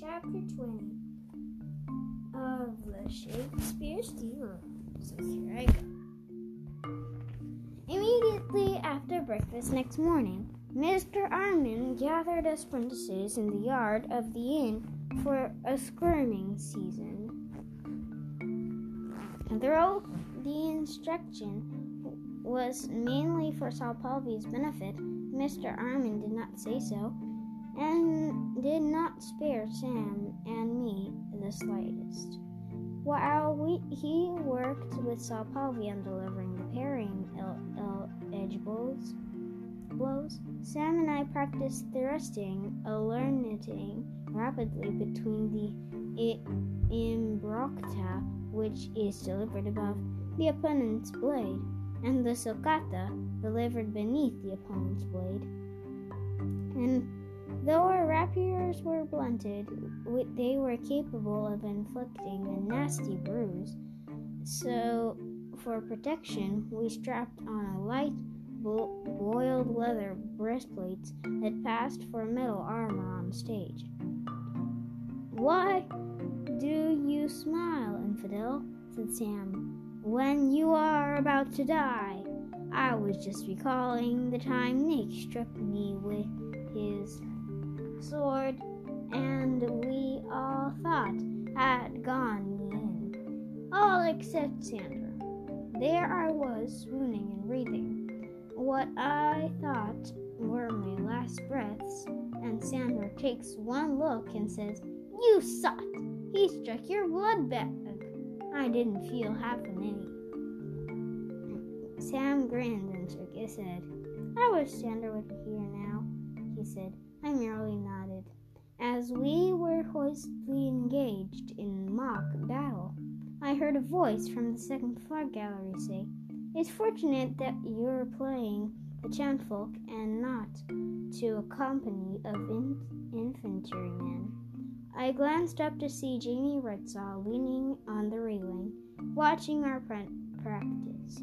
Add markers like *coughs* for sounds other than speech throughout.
Chapter 20 of the Shakespeare Steamer. So here I go. Immediately after breakfast next morning, Mr. Armin gathered us apprentices in the yard of the inn for a squirming season. Though the instruction was mainly for Sal Pavy's benefit, Mr. Armin did not say so and did not spare Sam and me the slightest. While we, he worked with Sal Pavy on delivering the parrying el- el- edge blows, blows, Sam and I practiced thrusting, alternating rapidly between the imbrocata, which is delivered above the opponent's blade, and the stoccata, delivered beneath the opponent's blade. And rapiers were blunted, they were capable of inflicting a nasty bruise. So, for protection, we strapped on a light boiled leather breastplates that passed for metal armor on stage. Why do you smile, infidel? said Sam. When you are about to die. I was just recalling the time Nick struck me with his sword, and we all thought had gone in. All except Sander. There I was, swooning and breathing what I thought were my last breaths, and Sander takes one look and says, You sot! He struck your blood bag. I didn't feel half a minute. Sam grinned and shook his head. I wish Sander would be here now, he said. I merely nodded. As we were hopelessly engaged in mock battle, I heard a voice from the second floor gallery say, It's fortunate that you're playing the chantfolk and not to a company of in- infantrymen. I glanced up to see Jamie Redshaw leaning on the railing, watching our practice. *clears throat*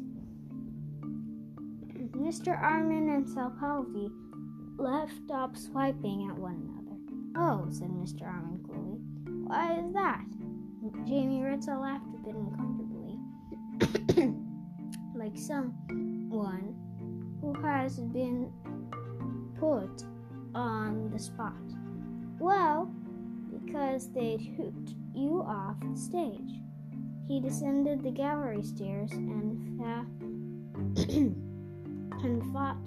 Mr. Armin and Sal Pavy left off swiping at one another. Oh, said Mr. Armin coolly. Why is that? Jamie Ritzel laughed a bit uncomfortably, *coughs* like someone who has been put on the spot. Well, because they'd you off the stage. He descended the gallery stairs and, fa- *coughs* and fought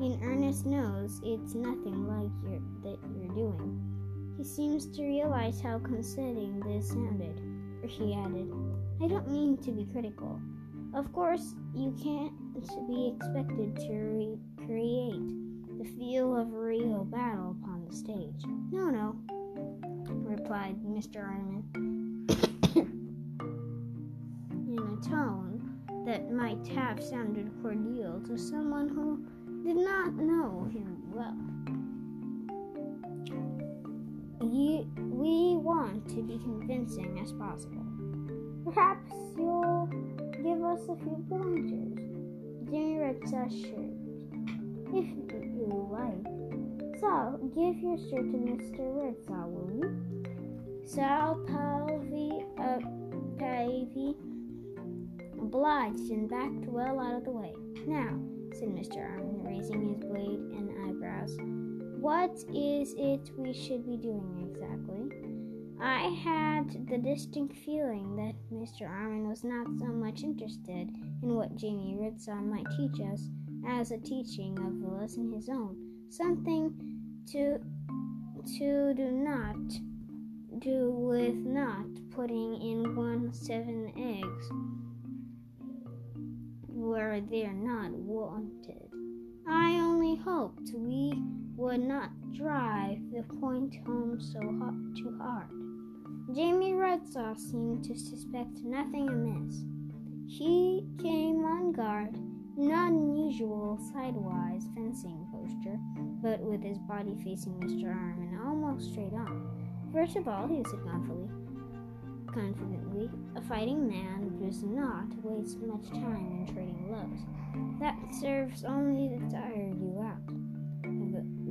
in Ernest knows it's nothing like you're, that you're doing. He seems to realize how conceding this sounded, for he added, I don't mean to be critical. Of course, you can't be expected to recreate the feel of a real battle upon the stage. No, no, replied Mr. Armin, *coughs* in a tone that might have sounded cordial to someone who did not know him well. You, we want to be convincing as possible. Perhaps you'll give us a few pointers. Jimmy Redshaw shirt, if you like. So, give your shirt to Mr. Redshaw, will you? Sal Pavy, uh, obliged and backed well out of the way. Now, said Mr. raising his blade and eyebrows. What is it we should be doing exactly? I had the distinct feeling that Mr. Armin was not so much interested in what Jamie Redshaw might teach us as a teaching of the lesson his own. Something to to do not do with not putting in one seven eggs where they're not wanted. I only hoped we would not drive the point home so too hard. Jamie Redshaw seemed to suspect nothing amiss. He came on guard, not unusual sidewise fencing posture, but with his body facing Mr. Armin almost straight on. First of all, he said confidently, confidently, a fighting man does not waste much time in trading blows. That serves only to tire you out.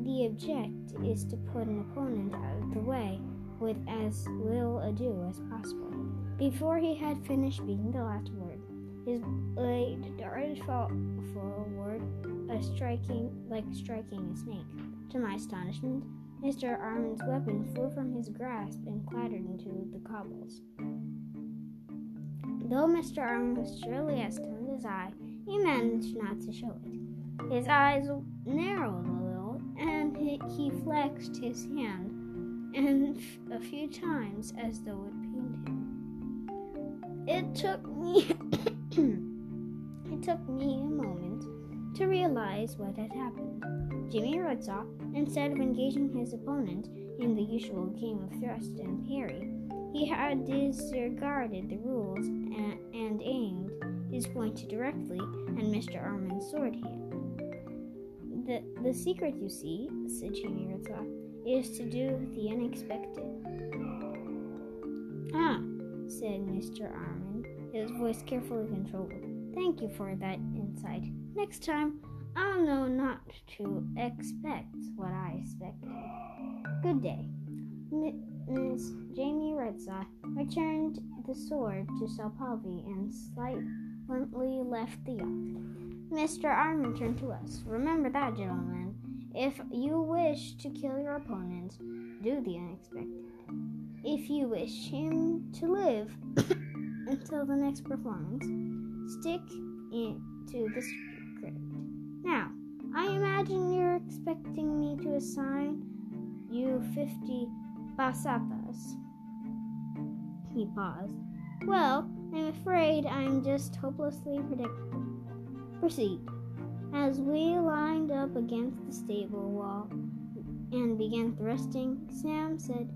The object is to put an opponent out of the way with as little ado as possible. Before he had finished speaking the last word, his blade darted forward, a striking like striking a snake. To my astonishment, Mr. Armin's weapon flew from his grasp and clattered into the cobbles. Though Mr. Armin was surely as stoned as I, he managed not to show it. His eyes narrowed a little, and he flexed his hand and a few times as though it pained him. It took me *coughs* it took me a moment to realize what had happened. Jimmy Redshaw, instead of engaging his opponent in the usual game of thrust and parry, he had disregarded the rules and, and aimed his point directly at Mr. Armin's sword hand. The, the secret, you see, said Jimmy Redshaw, is to do the unexpected. Ah, said Mr. Armin, his voice carefully controlled. Thank you for that insight. Next time, I'll know not to expect what I expected. Good day. Miss Jamie Redshaw returned the sword to Sal Pavy and silently left the yard. Mr. Armin turned to us. Remember that, gentlemen. If you wish to kill your opponents, do the unexpected. If you wish him to live *coughs* until the next performance, stick it to the script. Now, I imagine you're expecting me to assign you 50 basapas. He paused. Well, I'm afraid I'm just hopelessly predictable. Proceed. As we lined up against the stable wall and began thrusting, Sam said,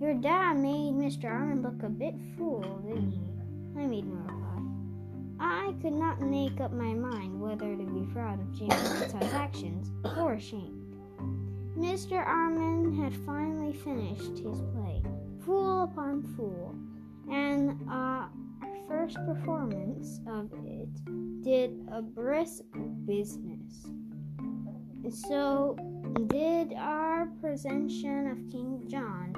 Your dad made Mr. Armin look a bit fool, didn't he? I made no reply. I could not make up my mind whether to be proud of James' actions or ashamed. Mr. Armin had finally finished his play, fool upon fool, and our first performance of it did a brisk business. So did our presentation of King John.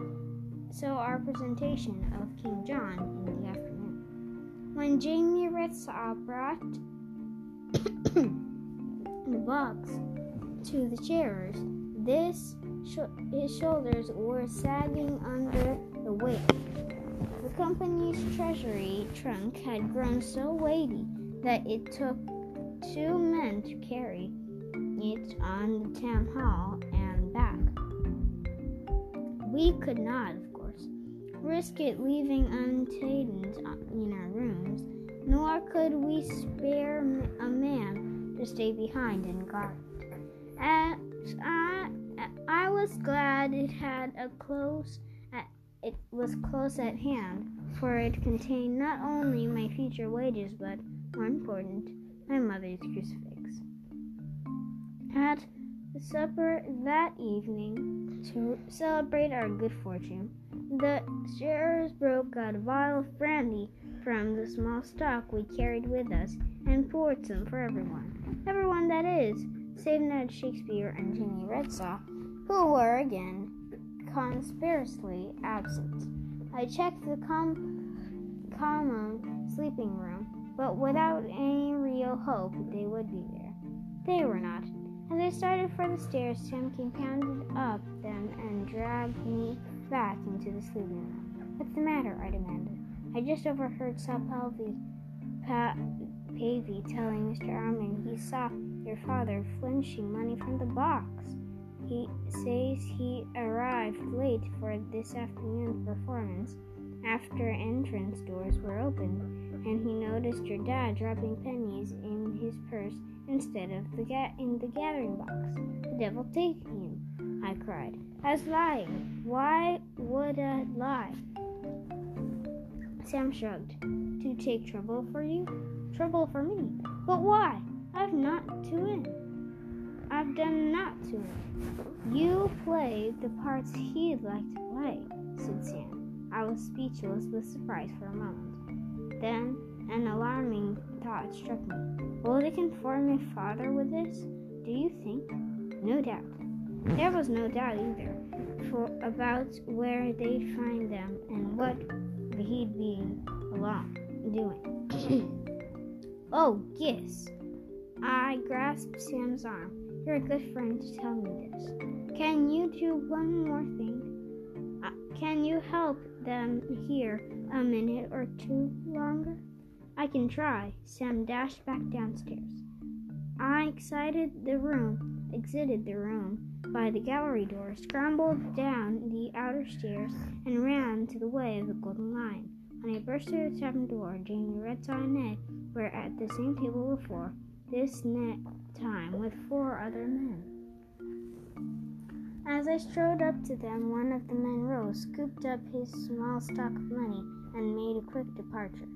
So our presentation of King John in the afternoon. When Jamie Redshaw uh, brought *coughs* the box to the chairs, this sh- his shoulders were sagging under the weight. The company's treasury trunk had grown so weighty that it took two men to carry it on the town hall and back. We could not, of course, risk it leaving unattended uh, in our rooms, nor could we spare a man to stay behind and guard. As I, I was glad it had a close it was close at hand, for it contained not only my future wages, but, more important, my mother's crucifix. At supper that evening, to celebrate our good fortune, the sharers broke out a vial of brandy from the small stock we carried with us and poured some for everyone. Everyone, that is, save Ned Shakespeare and Jimmy Redshaw, who were again conspicuously absent. I checked the com- common sleeping room, but without any real hope they would be there. They were not. As I started for the stairs, came pounded up them and dragged me back into the sleeping room. What's the matter? I demanded. I just overheard Sal Pavy pa- Pavy telling Mr. Armin he saw your father flinching money from the box. He says he arrived late for this afternoon's performance after entrance doors were opened, and he noticed your dad dropping pennies in his purse instead of the ga- in the gathering box. The devil take him! I cried. As lying. Why would I lie? Sam shrugged. To take trouble for you? Trouble for me. But why? I've not to win. I've done not to him. You played the parts he'd like to play, said Sam. I was speechless with surprise for a moment. Then an alarming thought struck me. Will they confirm my father with this? Do you think? No doubt. There was no doubt either. for about where they'd find them and what he'd be along doing. *clears throat* oh, yes. I grasped Sam's arm. You're a good friend to tell me this. Can you do one more thing? Uh, can you help them here a minute or two longer? I can try. Sam dashed back downstairs. I exited the room, exited the room by the gallery door, scrambled down the outer stairs, and ran to the way of the Golden Lion. When I burst through the tavern door, Jamie, Redshaw, Ned were at the same table before, this time with four other men. As I strode up to them, one of the men rose, scooped up his small stock of money, and made a quick departure.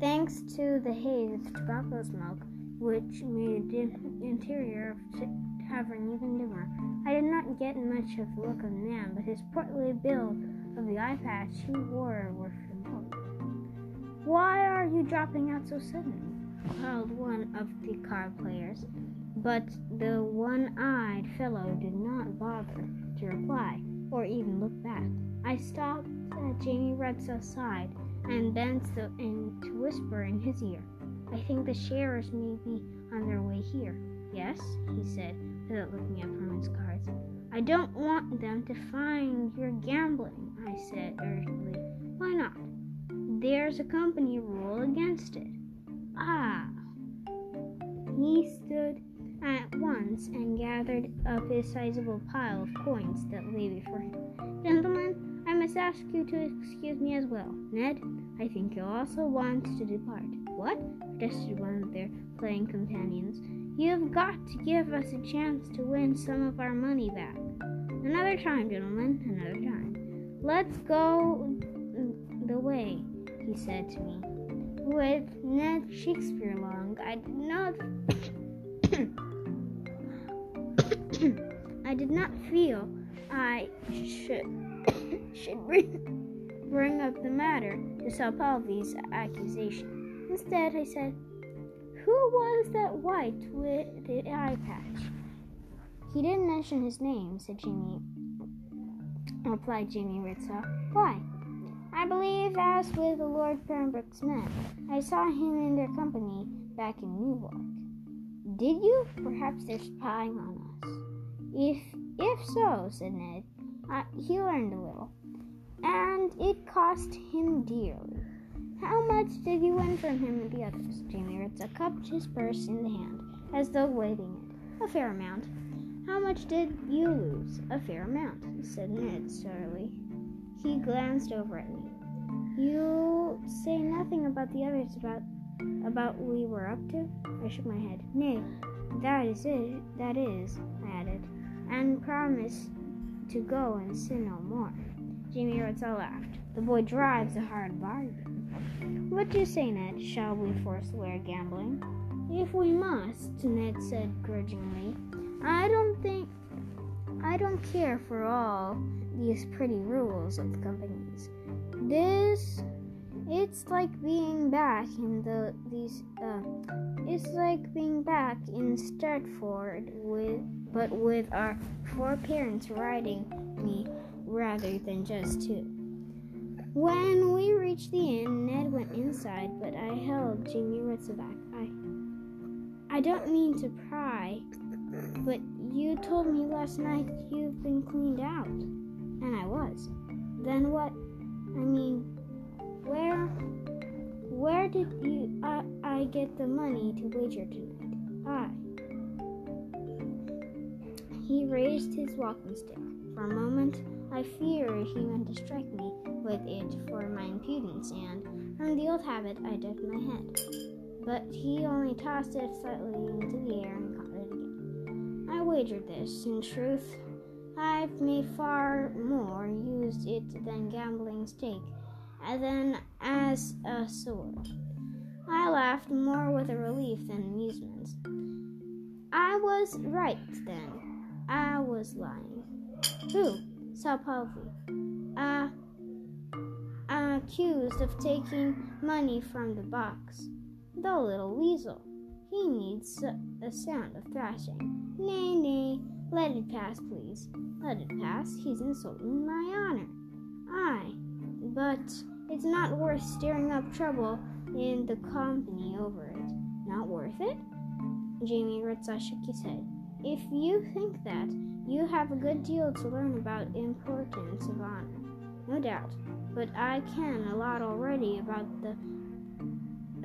Thanks to the haze of tobacco smoke, which made the interior of the tavern even dimmer, I did not get much of a look of the man, but his portly build of the eye patch he wore were familiar. Why are you dropping out so suddenly? called one of the card players, but the one eyed fellow did not bother to reply or even look back. I stopped at Jamie Redshaw's side and bent in to whisper in his ear. I think the sharers may be on their way here. Yes, he said, without looking up from his cards. I don't want them to find you're gambling, I said urgently. Why not? There's a company rule against it. Ah! He stood and gathered up his sizable pile of coins that lay before him. Gentlemen, I must ask you to excuse me as well. Ned, I think you also want to depart. What? protested one of their playing companions. You have got to give us a chance to win some of our money back. Another time, gentlemen, another time. Let's go the way, he said to me with Ned Shakespeare long. I did not *coughs* I did not feel I should *coughs* should bring, bring up the matter to Sal Pavy's accusation. Instead, I said, "Who was that white with the eye patch?" He didn't mention his name," said Jimmy. Replied Jamie Redshaw. "Why?" I believe, as with the Lord Pembroke's men, I saw him in their company back in Newark. Did you? Perhaps they're spying on us. If if so, said Ned, uh, he learned a little, and it cost him dearly. How much did you win from him and the others? Jamie Redshaw cupped his purse in the hand, as though weighing it. A fair amount. How much did you lose? A fair amount, said Ned surlily. He glanced over at me. You say nothing about the others about about what we were up to? I shook my head. Nay, that is it that is, I added, and promise to go and sin no more. Jimmy Rotzel laughed. The boy drives a hard bargain. What do you say, Ned? Shall we forswear gambling? If we must, Ned said grudgingly. I don't think I don't care for all these pretty rules of the companies. This it's like being back in the these uh, it's like being back in Stratford with but with our four parents riding me rather than just two. When we reached the inn, Ned went inside, but I held Jamie Redshaw back. I I don't mean to pry, but you told me last night you've been cleaned out. And I was. Then what? I mean, where where did you I, I get the money to wager tonight? I. He raised his walking stick. For a moment, I feared he meant to strike me with it for my impudence, and from the old habit, I ducked my head. But he only tossed it slightly into the air and caught it again. I wagered this. In truth, I've made far more used it than gambling stake, and then as a sword. I laughed more with a relief than amusement. I was right then. I was lying. Who? Sal Pavy. Uh, accused of taking money from the box. The little weasel. He needs a sound of thrashing. Nay, nay, Let it pass, please. Let it pass. He's insulting my honor. Aye, but it's not worth stirring up trouble in the company over it. Not worth it? Jamie Redshaw shook his head. If you think that, you have a good deal to learn about importance of honor. No doubt. But I can a lot already about the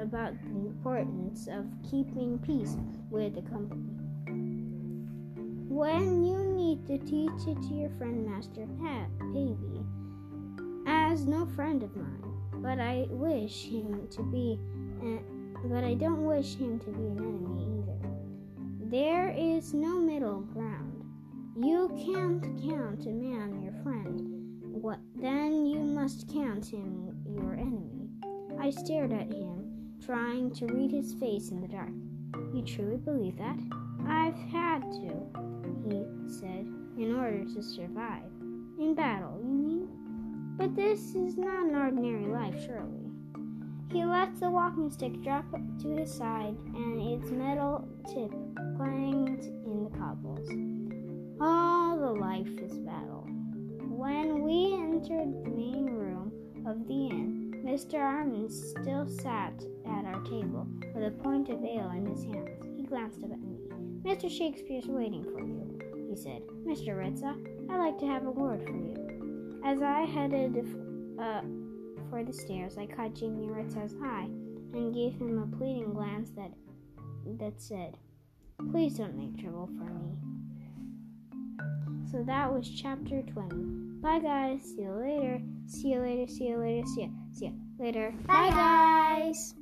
about the importance of keeping peace with the company. When you need to teach it to your friend Master Pat Pavy, as no friend of mine, but I wish him to be, an, but I don't wish him to be an enemy either. There is no middle ground. You can't count a man your friend. What then you must count him your enemy. I stared at him, trying to read his face in the dark. You truly believe that? I've had to, he said, in order to survive. In battle, you mean? But this is not an ordinary life, surely. He lets the walking stick drop to his side, and its metal tip clanged in the cobbles. All the life is battle. When we entered the main room of the inn, Mr. Armin still sat at our table with a pint of ale in his hands. He glanced up at me. Mr. Shakespeare's waiting for you, he said. Mr. Redshaw, I'd like to have a word for you. As I headed uh, for the stairs, I caught Jamie Redshaw's eye and gave him a pleading glance that that said, Please don't make trouble for me. So that was chapter 20. Bye, guys. See you later. See you later. See you later. See you. See you later. Bye, guys.